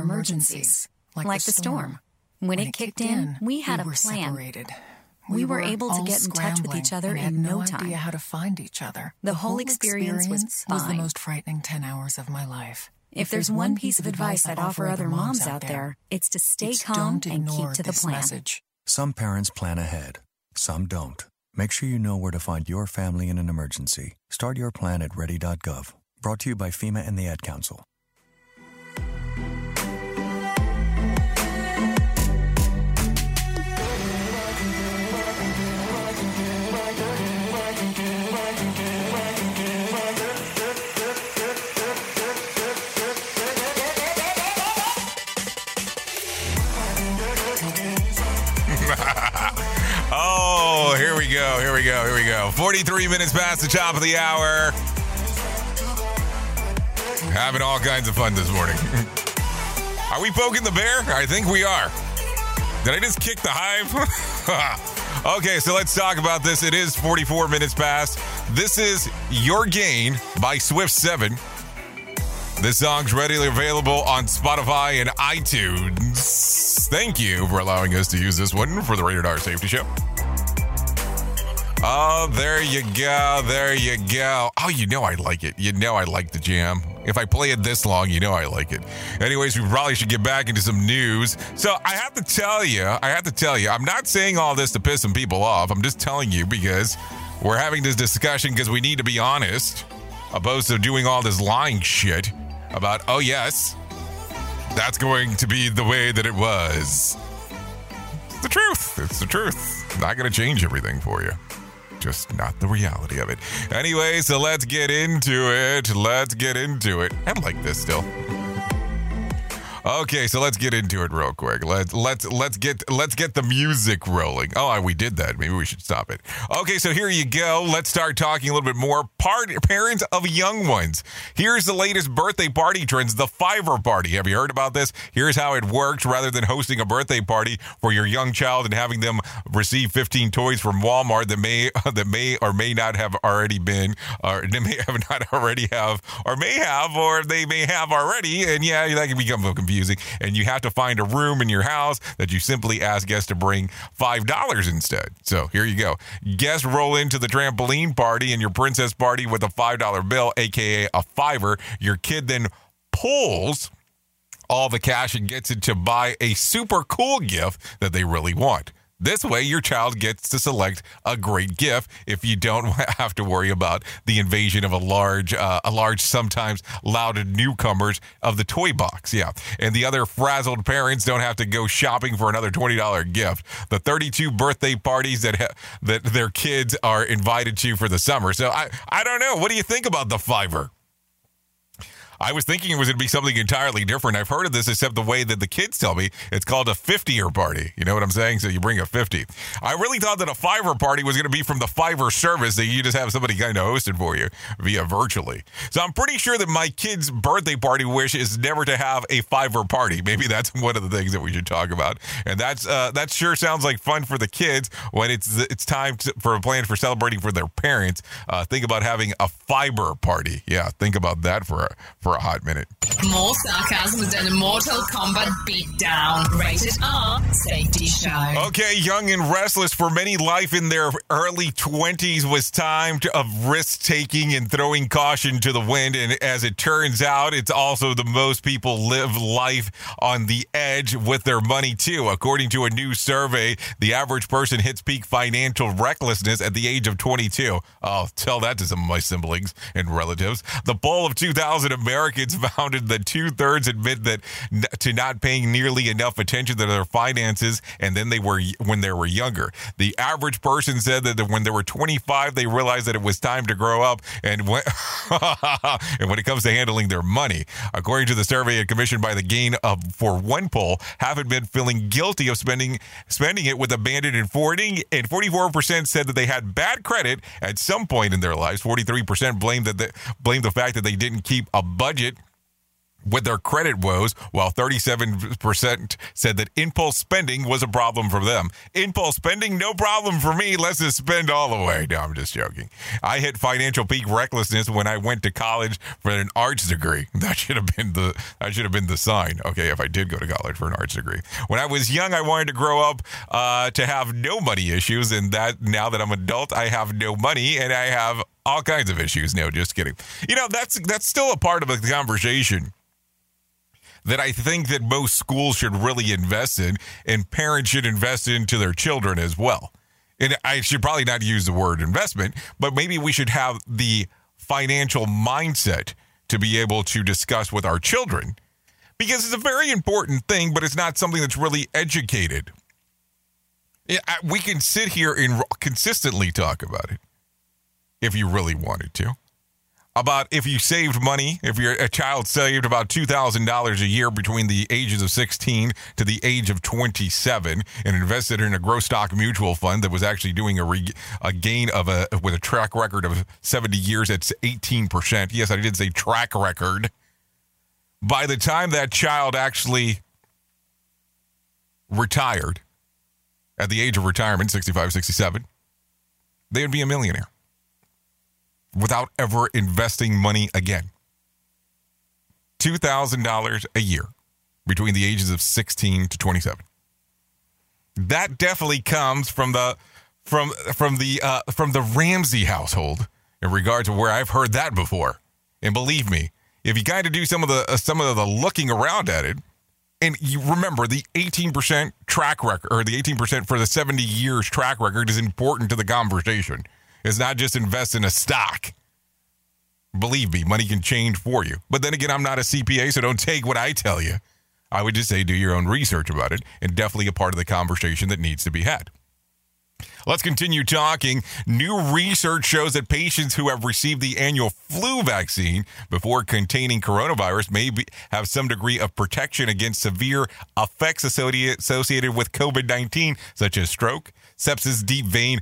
emergencies, like, the storm. When, it kicked in, we had we a were plan. separated. We were able to get in touch with each other and had in no no time. idea how to find each other. The whole experience was the most frightening 10 hours of my life. If there's one piece of advice I'd offer other moms out there, it's to stay it's calm and keep to the plan. message. Some parents plan ahead, some don't. Make sure you know where to find your family in an emergency. Start your plan at ready.gov. Brought to you by FEMA and the Ad Council. Go. Here we go. Here we go. 43 minutes past the top of the hour. Having all kinds of fun this morning. are we poking the bear? I think we are. Did I just kick the hive? okay, so let's talk about this. It is 44 minutes past. This is Your Gain by Swift 7. This song's readily available on Spotify and iTunes. Thank you for allowing us to use this one for the Rated R Safety Show. Oh, there you go. There you go. Oh, you know I like it. You know I like the jam. If I play it this long, you know I like it. Anyways, we probably should get back into some news. So I have to tell you, I have to tell you, I'm not saying all this to piss some people off. I'm just telling you because we're having this discussion because we need to be honest, opposed to doing all this lying shit about, oh, yes, that's going to be the way that it was. It's the truth. It's the truth. Not going to change everything for you. Just not the reality of it. Anyway, so let's get into it. Let's get into it. I like this still. Okay, so let's get into it real quick. Let's let's let's get let's get the music rolling. Oh, we did that. Maybe we should stop it. Okay, so here you go. Let's start talking a little bit more. Part parents of young ones. Here's the latest birthday party trends. The Fiver Party. Have you heard about this? Here's how it works. Rather than hosting a birthday party for your young child and having them receive 15 toys from Walmart that may that may or may not have already been, or they may have not already have, or may have, or they may have already, and yeah, that can become confusing. And you have to find a room in your house that you simply ask guests to bring five dollars instead. So here you go. Guests roll into the trampoline party and your princess party with a five dollar bill, aka a fiver. Your kid then pulls all the cash and gets it to buy a super cool gift that they really want. This way, your child gets to select a great gift if you don't have to worry about the invasion of a large, uh, a large, sometimes loud newcomers of the toy box. Yeah, and the other frazzled parents don't have to go shopping for another twenty dollar gift. The thirty-two birthday parties that ha- that their kids are invited to for the summer. So I, I don't know. What do you think about the Fiverr? I was thinking it was going to be something entirely different. I've heard of this, except the way that the kids tell me it's called a 50 year party. You know what I'm saying? So you bring a 50. I really thought that a Fiverr party was going to be from the Fiverr service that you just have somebody kind of hosted for you via virtually. So I'm pretty sure that my kid's birthday party wish is never to have a Fiverr party. Maybe that's one of the things that we should talk about. And that's uh, that sure sounds like fun for the kids when it's it's time to, for a plan for celebrating for their parents. Uh, think about having a fiber party. Yeah, think about that for a, for a hot minute. More sarcasm than a Mortal Kombat beatdown. Rated R. Safety Show. Okay, young and restless for many, life in their early 20s was time to, of risk taking and throwing caution to the wind. And as it turns out, it's also the most people live life on the edge with their money, too. According to a new survey, the average person hits peak financial recklessness at the age of 22. I'll tell that to some of my siblings and relatives. The poll of 2,000 Americans found that two thirds admit that to not paying nearly enough attention to their finances, and then they were when they were younger. The average person said that when they were 25, they realized that it was time to grow up, and when, and when it comes to handling their money, according to the survey commissioned by the Gain of for one poll, half admit feeling guilty of spending spending it with abandon and forwarding, and 44% said that they had bad credit at some point in their lives. 43% blamed that blamed the fact that they didn't keep a budget with their credit woes, while 37% said that impulse spending was a problem for them. Impulse spending, no problem for me. Let's just spend all the way. No, I'm just joking. I hit financial peak recklessness when I went to college for an arts degree. That should have been the that should have been the sign. Okay, if I did go to college for an arts degree. When I was young, I wanted to grow up uh, to have no money issues, and that now that I'm adult, I have no money and I have all kinds of issues. No, just kidding. You know, that's that's still a part of the conversation that I think that most schools should really invest in, and parents should invest into their children as well. And I should probably not use the word investment, but maybe we should have the financial mindset to be able to discuss with our children because it's a very important thing, but it's not something that's really educated. We can sit here and consistently talk about it if you really wanted to about if you saved money, if you're a child saved about $2,000 a year between the ages of 16 to the age of 27 and invested in a growth stock mutual fund that was actually doing a, re- a gain of a with a track record of 70 years at 18%. Yes, I did say track record. By the time that child actually retired at the age of retirement, 65, 67, they would be a millionaire without ever investing money again. $2,000 a year between the ages of 16 to 27. That definitely comes from the from from the uh, from the Ramsey household in regard to where I've heard that before. And believe me, if you kind of do some of the uh, some of the looking around at it, and you remember the 18% track record or the 18% for the 70 years track record is important to the conversation. It's not just invest in a stock. Believe me, money can change for you. But then again, I'm not a CPA, so don't take what I tell you. I would just say do your own research about it and definitely a part of the conversation that needs to be had. Let's continue talking. New research shows that patients who have received the annual flu vaccine before containing coronavirus may be, have some degree of protection against severe effects associated with COVID 19, such as stroke, sepsis, deep vein,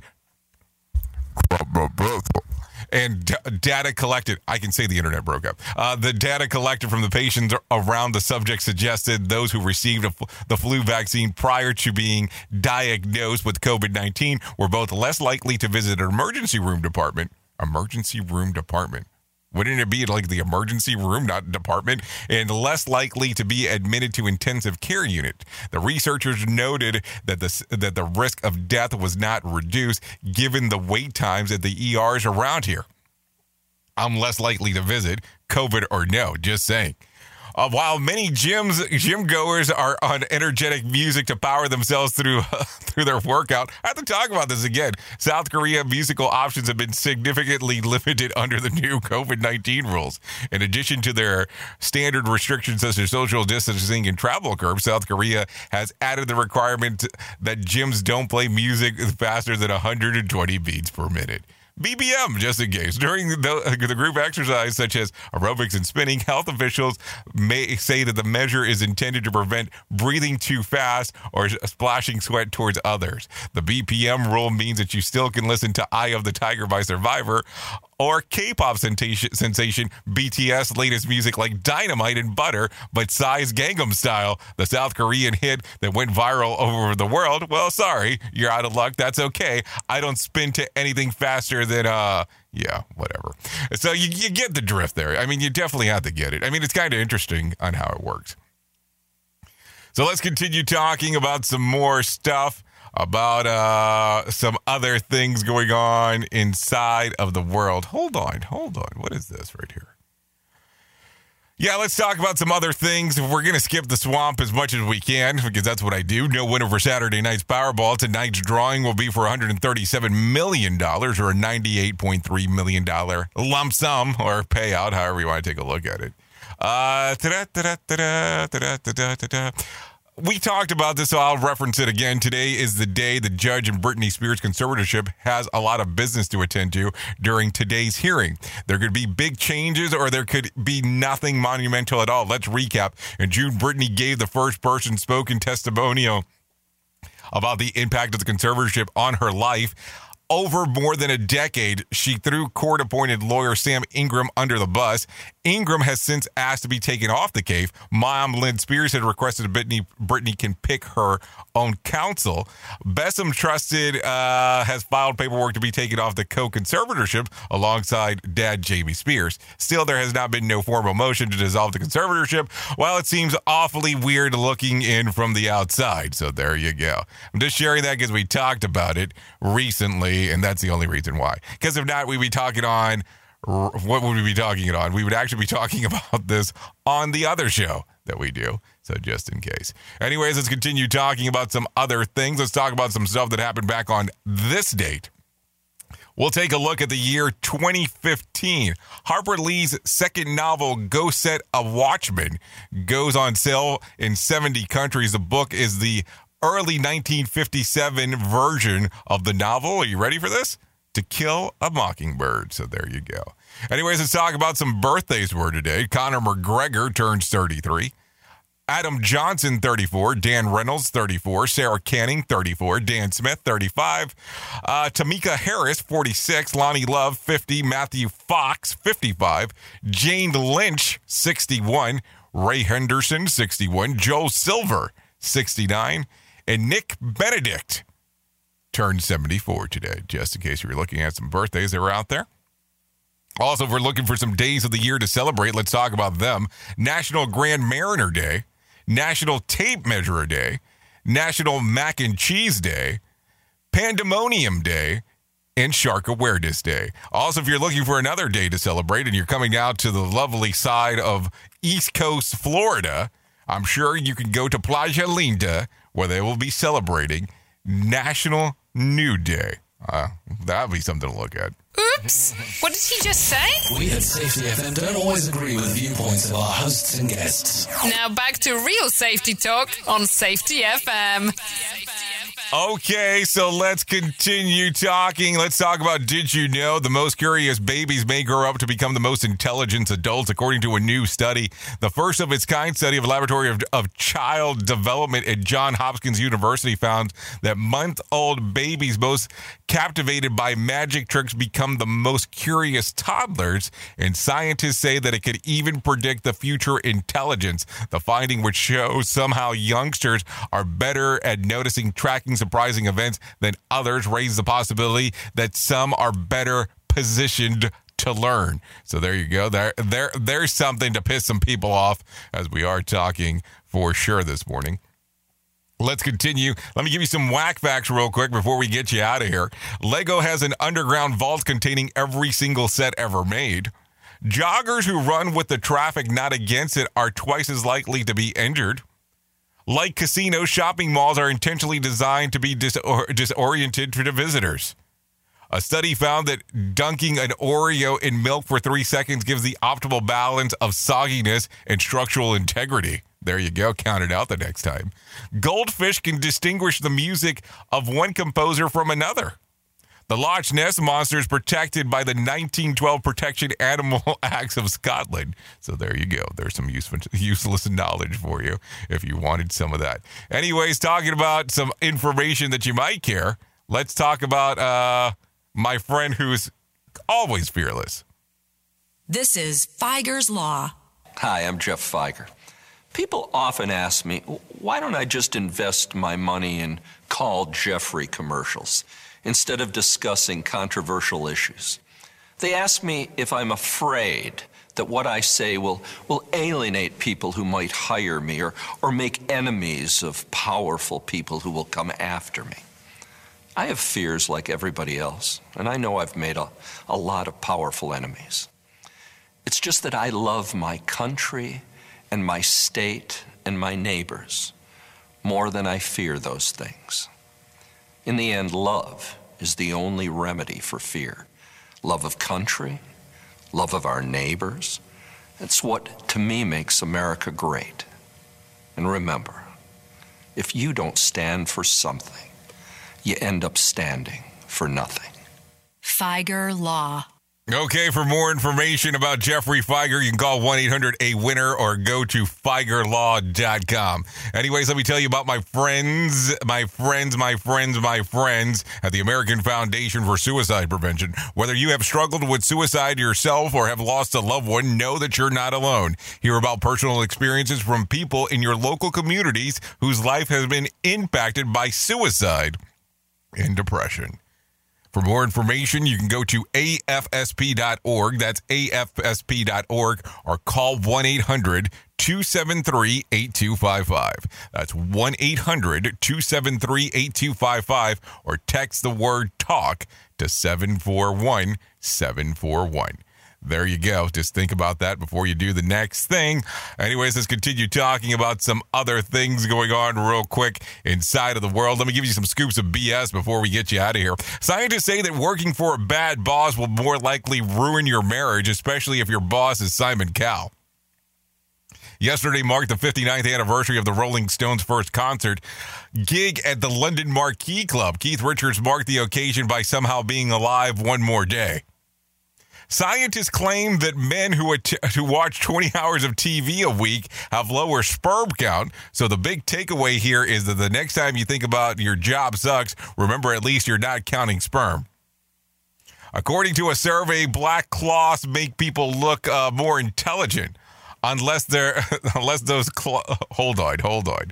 and d- data collected. I can say the internet broke up. Uh, the data collected from the patients around the subject suggested those who received the flu vaccine prior to being diagnosed with COVID 19 were both less likely to visit an emergency room department. Emergency room department. Wouldn't it be like the emergency room, not department, and less likely to be admitted to intensive care unit? The researchers noted that the that the risk of death was not reduced given the wait times at the ERs around here. I'm less likely to visit, COVID or no, just saying. Uh, while many gyms gym goers are on energetic music to power themselves through through their workout, I have to talk about this again. South Korea musical options have been significantly limited under the new COVID nineteen rules. In addition to their standard restrictions such as social distancing and travel curbs, South Korea has added the requirement that gyms don't play music faster than 120 beats per minute. BPM, just in case. During the, the group exercise, such as aerobics and spinning, health officials may say that the measure is intended to prevent breathing too fast or splashing sweat towards others. The BPM rule means that you still can listen to Eye of the Tiger by Survivor or K-pop sensation, BTS latest music like Dynamite and Butter, but Psy's Gangnam Style, the South Korean hit that went viral over the world. Well, sorry, you're out of luck. That's okay. I don't spin to anything faster than uh yeah, whatever. So you, you get the drift there. I mean, you definitely have to get it. I mean, it's kind of interesting on how it works. So let's continue talking about some more stuff about uh, some other things going on inside of the world. Hold on, hold on. What is this right here? Yeah, let's talk about some other things. We're going to skip the swamp as much as we can because that's what I do. No winner for Saturday night's Powerball. Tonight's drawing will be for $137 million or a $98.3 million lump sum or payout, however you want to take a look at it. Uh, we talked about this, so I'll reference it again. Today is the day the judge in Britney Spears' conservatorship has a lot of business to attend to during today's hearing. There could be big changes or there could be nothing monumental at all. Let's recap. In June, Britney gave the first person spoken testimonial about the impact of the conservatorship on her life over more than a decade, she threw court appointed lawyer Sam Ingham under the bus. Ingram has since asked to be taken off the case. Mom Lynne Spears had requested Britney, Britney can pick her own counsel. Bessemer Trust uh, has filed paperwork to be taken off the co conservatorship alongside dad Jamie Spears. Still, there has not been no formal motion to dissolve the conservatorship, while it seems awfully weird looking in from the outside. So there you go. I'm just sharing that because we talked about it recently, and that's the only reason why. Because if not, we'd be talking on what would we be talking it on? We would actually be talking about this on the other show that we do. So just in case. Anyways, let's continue talking about some other things. Let's talk about some stuff that happened back on this date. We'll take a look at the year 2015. Harper Lee's second novel, Go Set a Watchman, goes on sale in 70 countries. The book is the early 1957 version of the novel. Are you ready for this? To Kill a Mockingbird. So there you go. Anyways, let's talk about some birthdays were today. Conor McGregor turns 33. Adam Johnson, 34. Dan Reynolds, 34. Sara Canning, 34. Dan Smith, 35. Uh, Tamika Harris, 46. Loni Love, 50. Matthew Fox, 55. Jane Lynch, 61. Ray Henderson, 61. Joel Silver, 69. And Nick Benedict turned 74 today, just in case you were looking at some birthdays that were out there. Also, if we're looking for some days of the year to celebrate, let's talk about them. National Grand Marnier Day, National Tape Measure Day, National Mac and Cheese Day, Pandemonium Day, and Shark Awareness Day. Also, if you're looking for another day to celebrate and you're coming out to the lovely side of East Coast Florida, I'm sure you can go to Playa Linda where they will be celebrating National Nude Day. Uh, that'd be something to look at. Oops! What did he just say? We at Safety FM don't always agree with viewpoints of our hosts and guests. Now back to real safety talk on Safety FM. Okay, so let's continue talking. Let's talk about Did You Know? The most curious babies may grow up to become the most intelligent adults, according to a new study. The first of its kind study of Laboratory of, of Child Development at Johns Hopkins University found that month old babies most captivated by magic tricks become the most curious toddlers, and scientists say that it could even predict the future intelligence. The finding which shows somehow youngsters are better at noticing, tracking surprising events than others raise the possibility that some are better positioned to learn. So there you go. There, there, there's something to piss some people off as we are talking for sure this morning. Let's continue. Let me give you some whack facts real quick before we get you out of here. Lego has an underground vault containing every single set ever made. Joggers who run with the traffic not against it are twice as likely to be injured. Like casinos, shopping malls are intentionally designed to be disor- disoriented to the visitors. A study found that dunking an Oreo in milk for three seconds gives the optimal balance of sogginess and structural integrity. There you go. Count it out the next time. Goldfish can distinguish the music of one composer from another. The Loch Ness Monster is protected by the 1912 Protection Animal Acts of Scotland. So there you go. There's some useful, useless knowledge for you if you wanted some of that. Anyways, talking about some information that you might care, let's talk about uh, my friend who's always fearless. This is Fieger's Law. Hi, I'm Jeff Fieger. People often ask me, why don't I just invest my money in call Jeffrey commercials instead of discussing controversial issues? They ask me if I'm afraid that what I say will, will alienate people who might hire me or, or make enemies of powerful people who will come after me. I have fears like everybody else, and I know I've made a, a lot of powerful enemies. It's just that I love my country and my state and my neighbors more than I fear those things. In the end, love is the only remedy for fear love of country, love of our neighbors. It's what, to me, makes America great. And remember, if you don't stand for something, you end up standing for nothing. Fieger Law. Okay, for more information about Jeffrey Fieger, you can call 1 800 A Winner or go to FiegerLaw.com. Anyways, let me tell you about my friends, my friends, my friends, my friends at the American Foundation for Suicide Prevention. Whether you have struggled with suicide yourself or have lost a loved one, know that you're not alone. Hear about personal experiences from people in your local communities whose life has been impacted by suicide and depression. For more information, you can go to afsp.org. That's afsp.org or call 1 800 273 8255. That's 1 800 273 8255 or text the word talk to 741 741 there you go. Just think about that before you do the next thing. Anyways, let's continue talking about some other things going on real quick inside of the world. Let me give you some scoops of BS before we get you out of here. Scientists say that working for a bad boss will more likely ruin your marriage, especially if your boss is Simon Cowell. Yesterday marked the 59th anniversary of the Rolling Stones' first concert gig at the London Marquee Club. Keith Richards marked the occasion by somehow being alive one more day. Scientists claim that men who, att- who watch 20 hours of TV a week have lower sperm count. So the big takeaway here is that the next time you think about your job sucks, remember at least you're not counting sperm. According to a survey, black cloths make people look uh, more intelligent, unless they're unless those cl- hold on, hold on,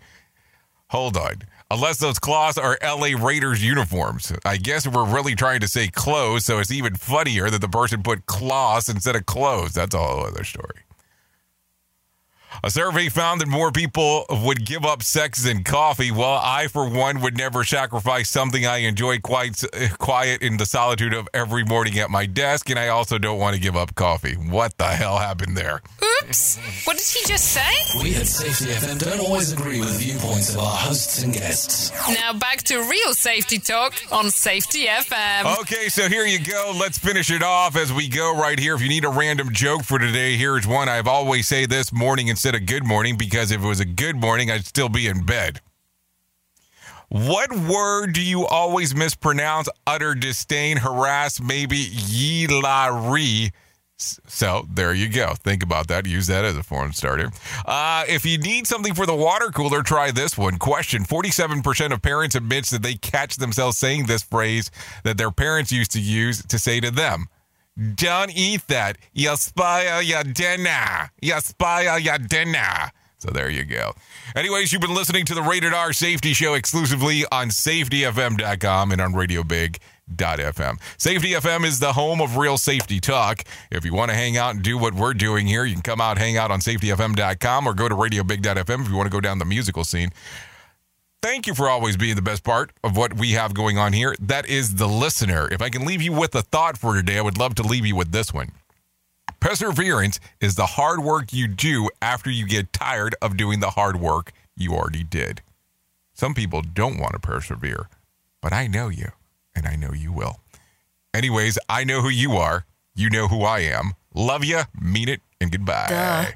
hold on unless those cloths are LA Raiders uniforms. I guess we're really trying to say clothes, so it's even funnier that the person put cloths instead of clothes. That's a whole other story. A survey found that more people would give up sex than coffee. Well, I, for one, would never sacrifice something I enjoy quite eh, quiet in the solitude of every morning at my desk, and I also don't want to give up coffee. What the hell happened there? Oops. What did he just say? We at Safety FM don't always agree with the viewpoints of our hosts and guests. Now back to real safety talk on Safety FM. Okay, so here you go. Let's finish it off as we go right here. If you need a random joke for today, here's one. I've always say this morning instead of good morning because if it was a good morning, I'd still be in bed. What word do you always mispronounce, utter disdain, harass, maybe ye la re? So there you go. Think about that. Use that as a forum starter. Uh, if you need something for the water cooler, try this one. Question 47% of parents admits that they catch themselves saying this phrase that their parents used to use to say to them. Don't eat that. You spoil your dinner. You spoil your dinner. So there you go. Anyways, you've been listening to the Rated R Safety Show exclusively on safetyfm.com and on Radio Big. FM. Safety FM is the home of real safety talk. If you want to hang out and do what we're doing here, you can come out, hang out on safetyfm.com or go to radiobig.fm if you want to go down the musical scene. Thank you for always being the best part of what we have going on here. That is the listener. If I can leave you with a thought for today, I would love to leave you with this one. Perseverance is the hard work you do after you get tired of doing the hard work you already did. Some people don't want to persevere, but I know you, and I know you will. Anyways, I know who you are. You know who I am. Love you, mean it, and goodbye.